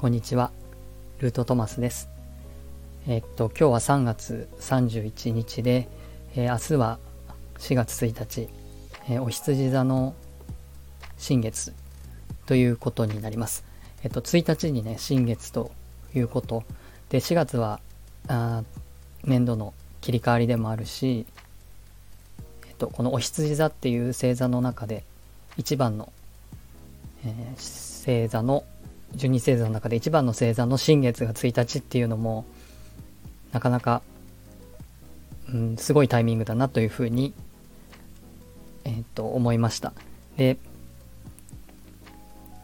こんにちは。ルートトマスです。えっと、今日は3月31日で、えー、明日は4月1日、えー、お羊座の新月ということになります。えっと、1日にね、新月ということ。で、4月は、あ年度の切り替わりでもあるし、えっと、このお羊座っていう星座の中で一番の、えー、星座の十二星座の中で一番の星座の新月が1日っていうのもなかなか、うん、すごいタイミングだなというふうに、えー、っと思いました。で、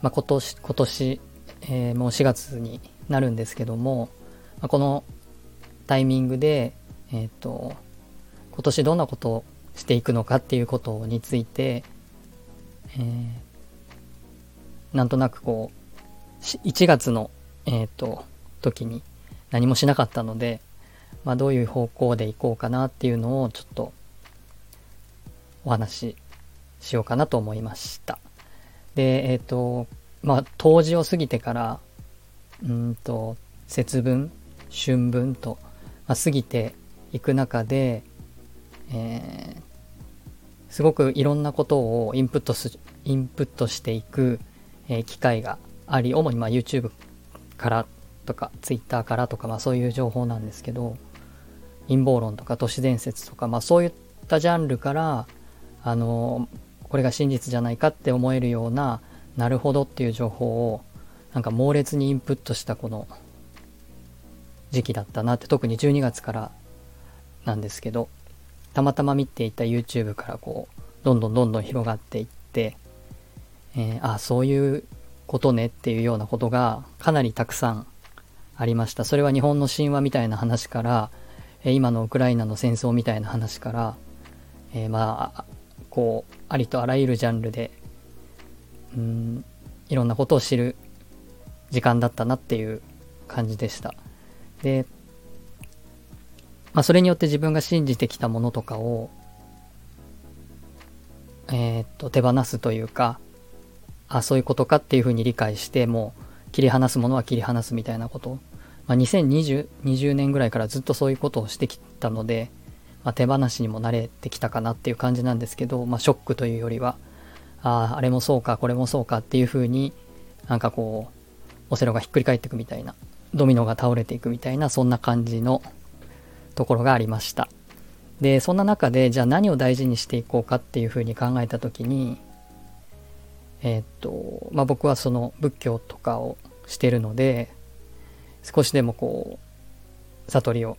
まあ、今年、今年、えー、もう4月になるんですけども、まあ、このタイミングで、えー、っと、今年どんなことをしていくのかっていうことについて、えー、なんとなくこう、1月の、えっ、ー、と、時に何もしなかったので、まあ、どういう方向でいこうかなっていうのをちょっとお話ししようかなと思いました。で、えっ、ー、と、まあ、冬至を過ぎてから、うんと、節分、春分と、まあ、過ぎていく中で、えー、すごくいろんなことをインプットす、インプットしていく、えー、機会があり、主にま YouTube からとか Twitter からとか、まあそういう情報なんですけど、陰謀論とか都市伝説とか、まあそういったジャンルから、あの、これが真実じゃないかって思えるような、なるほどっていう情報を、なんか猛烈にインプットしたこの時期だったなって、特に12月からなんですけど、たまたま見ていた YouTube からこう、どんどんどんどん広がっていって、えー、あ、そういうことねっていうようなことがかなりたくさんありました。それは日本の神話みたいな話から、え今のウクライナの戦争みたいな話から、えー、まあ、こう、ありとあらゆるジャンルで、うん、いろんなことを知る時間だったなっていう感じでした。で、まあ、それによって自分が信じてきたものとかを、えー、っと、手放すというか、あ、そういうことかっていうふうに理解して、もう切り離すものは切り離すみたいなこと。まあ、2020 20年ぐらいからずっとそういうことをしてきたので、まあ、手放しにも慣れてきたかなっていう感じなんですけど、まあ、ショックというよりは、ああ、あれもそうか、これもそうかっていうふうになんかこう、オセロがひっくり返っていくみたいな、ドミノが倒れていくみたいな、そんな感じのところがありました。で、そんな中で、じゃあ何を大事にしていこうかっていうふうに考えたときに、えー、っと、まあ、僕はその仏教とかをしてるので、少しでもこう、悟りを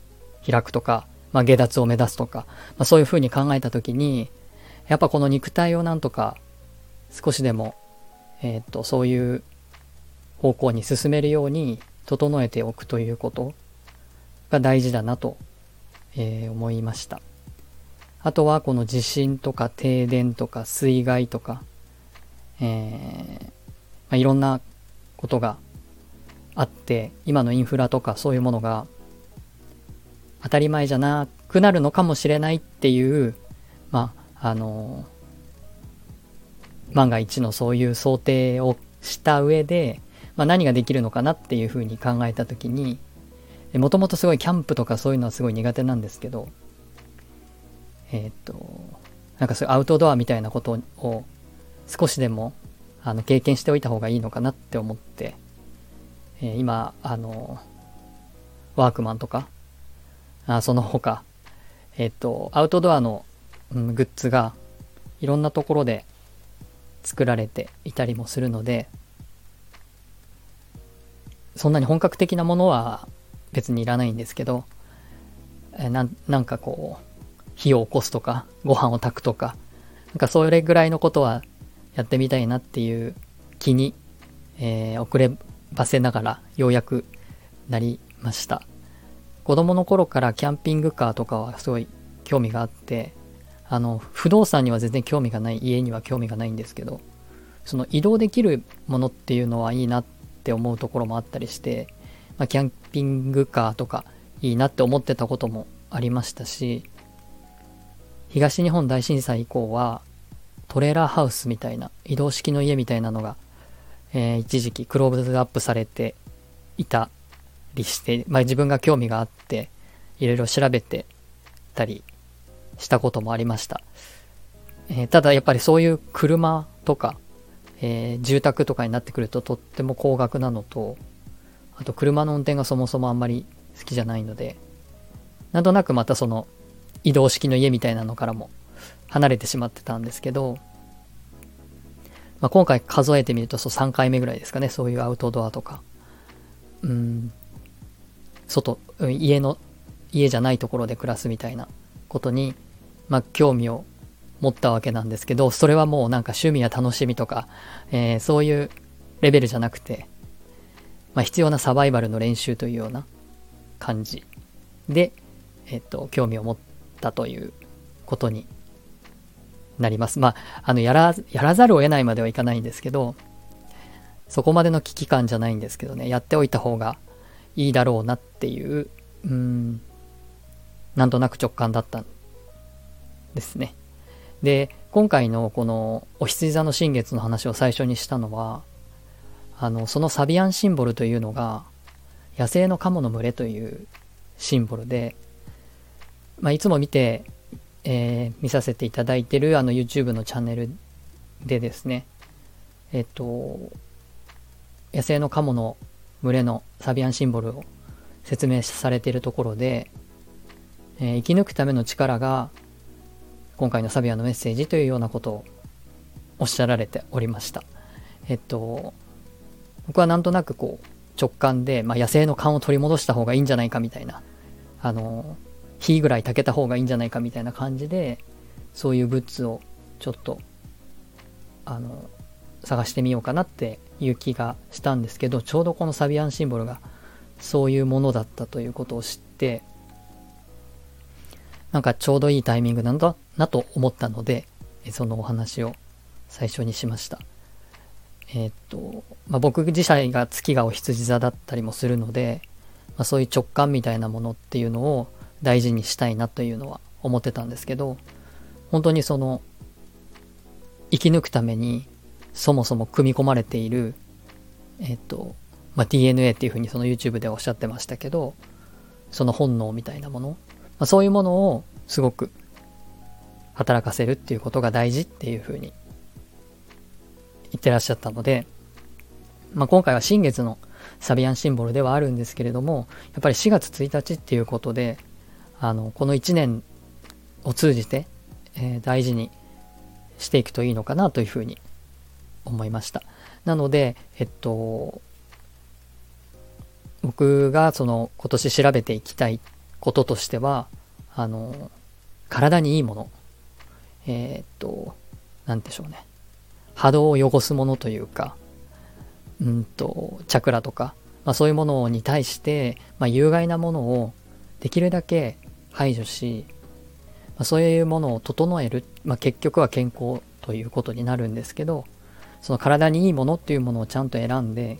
開くとか、まあ、下脱を目指すとか、まあ、そういうふうに考えたときに、やっぱこの肉体をなんとか少しでも、えー、っと、そういう方向に進めるように整えておくということが大事だなと、えー、思いました。あとはこの地震とか停電とか水害とか、えー、まあ、いろんなことがあって、今のインフラとかそういうものが当たり前じゃなくなるのかもしれないっていう、まあ、あのー、万が一のそういう想定をした上で、まあ、何ができるのかなっていうふうに考えたときに、もともとすごいキャンプとかそういうのはすごい苦手なんですけど、えっ、と、なんかそういうアウトドアみたいなことを少しでもあの経験しておいた方がいいのかなって思って、えー、今、あの、ワークマンとか、あその他、えっ、ー、と、アウトドアの、うん、グッズがいろんなところで作られていたりもするので、そんなに本格的なものは別にいらないんですけど、えななんかこう、火を起こすとか、ご飯を炊くとか、なんかそれぐらいのことはやってみたいなっていう気に、えー、遅ればせながらようやくなりました。子供の頃からキャンピングカーとかはすごい興味があって、あの、不動産には全然興味がない、家には興味がないんですけど、その移動できるものっていうのはいいなって思うところもあったりして、まあ、キャンピングカーとかいいなって思ってたこともありましたし、東日本大震災以降は、トレーラーハウスみたいな移動式の家みたいなのが、えー、一時期クローズアップされていたりして、まあ自分が興味があって、いろいろ調べてたりしたこともありました。えー、ただやっぱりそういう車とか、えー、住宅とかになってくるととっても高額なのと、あと車の運転がそもそもあんまり好きじゃないので、なんとなくまたその移動式の家みたいなのからも離れてしまってたんですけど、まあ、今回数えてみるとそう3回目ぐらいですかね、そういうアウトドアとか、うん、外、家の、家じゃないところで暮らすみたいなことに、まあ、興味を持ったわけなんですけど、それはもうなんか趣味や楽しみとか、えー、そういうレベルじゃなくて、まあ、必要なサバイバルの練習というような感じで、えっと、興味を持ったということになります。まあ、あの、やら、やらざるを得ないまではいかないんですけど、そこまでの危機感じゃないんですけどね、やっておいた方がいいだろうなっていう、うん、なんとなく直感だったんですね。で、今回のこのお羊座の新月の話を最初にしたのは、あの、そのサビアンシンボルというのが、野生のカモの群れというシンボルで、まあ、いつも見て、えー、見させていただいてるあの YouTube のチャンネルでですね、えっと、野生のカモの群れのサビアンシンボルを説明されているところで、えー、生き抜くための力が今回のサビアンのメッセージというようなことをおっしゃられておりました。えっと、僕はなんとなくこう直感で、まあ、野生の勘を取り戻した方がいいんじゃないかみたいな、あの、火ぐらい炊けた方がいいんじゃないかみたいな感じで、そういうグッズをちょっと、あの、探してみようかなっていう気がしたんですけど、ちょうどこのサビアンシンボルがそういうものだったということを知って、なんかちょうどいいタイミングなんだなと思ったので、そのお話を最初にしました。えー、っと、まあ、僕自身が月がお羊座だったりもするので、まあ、そういう直感みたいなものっていうのを大事にしたいなというのは思ってたんですけど、本当にその、生き抜くためにそもそも組み込まれている、えっと、まあ、DNA っていうふうにその YouTube でおっしゃってましたけど、その本能みたいなもの、まあ、そういうものをすごく働かせるっていうことが大事っていうふうに言ってらっしゃったので、まあ、今回は新月のサビアンシンボルではあるんですけれども、やっぱり4月1日っていうことで、あの、この1年を通じて、えー、大事にしていくといいのかなというふうに思いました。なので、えっと、僕がその今年調べていきたいこととしては、あの、体にいいもの、えー、っと、なんでしょうね。波動を汚すものというか、うんと、チャクラとか、まあ、そういうものに対して、まあ、有害なものをできるだけ排除し、まあ、そういうものを整える、まあ、結局は健康ということになるんですけど、その体にいいものっていうものをちゃんと選んで、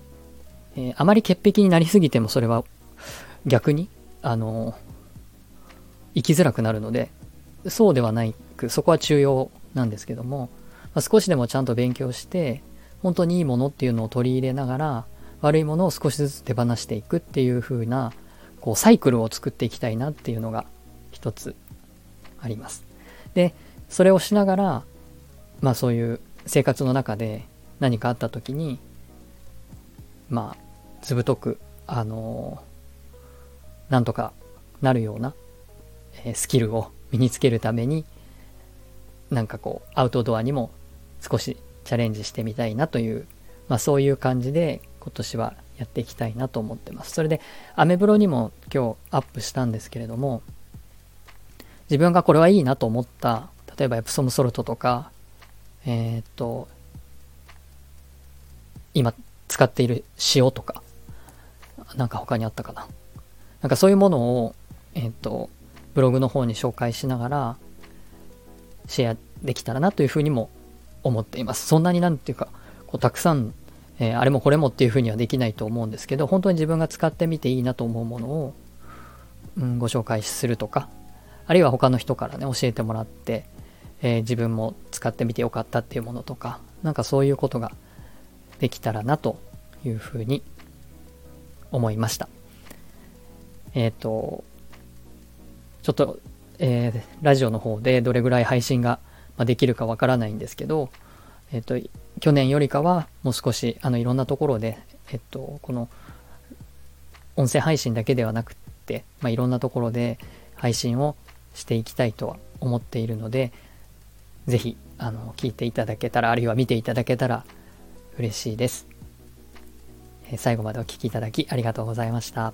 えー、あまり潔癖になりすぎてもそれは逆に、あの生きづらくなるので、そうではないく、そこは重要なんですけども、まあ、少しでもちゃんと勉強して、本当にいいものっていうのを取り入れながら、悪いものを少しずつ手放していくっていう風な、こう、サイクルを作っていきたいなっていうのが一つあります。で、それをしながら、まあそういう生活の中で何かあった時に、まあ、ずぶとく、あのー、なんとかなるような、えー、スキルを身につけるために、なんかこう、アウトドアにも少しチャレンジしてみたいなという、まあそういう感じで今年はやっていきたいなと思ってます。それで、アメブロにも今日アップしたんですけれども、自分がこれはいいなと思った、例えばエプソムソルトとか、えー、っと、今使っている塩とか、なんか他にあったかな。なんかそういうものを、えー、っと、ブログの方に紹介しながら、シェアできたらなというふうにも思っています。そんなになんていうか、こうたくさん、えー、あれもこれもっていうふうにはできないと思うんですけど、本当に自分が使ってみていいなと思うものを、うん、ご紹介するとか、あるいは他の人からね、教えてもらって、えー、自分も使ってみてよかったっていうものとか、なんかそういうことができたらなというふうに思いました。えっ、ー、と、ちょっと、えー、ラジオの方でどれぐらい配信ができるかわからないんですけど、えっ、ー、と、去年よりかはもう少し、あの、いろんなところで、えっと、この、音声配信だけではなくって、まあ、いろんなところで配信をしていきたいとは思っているので、ぜひ、あの、聞いていただけたら、あるいは見ていただけたら嬉しいです。最後までお聴きいただきありがとうございました。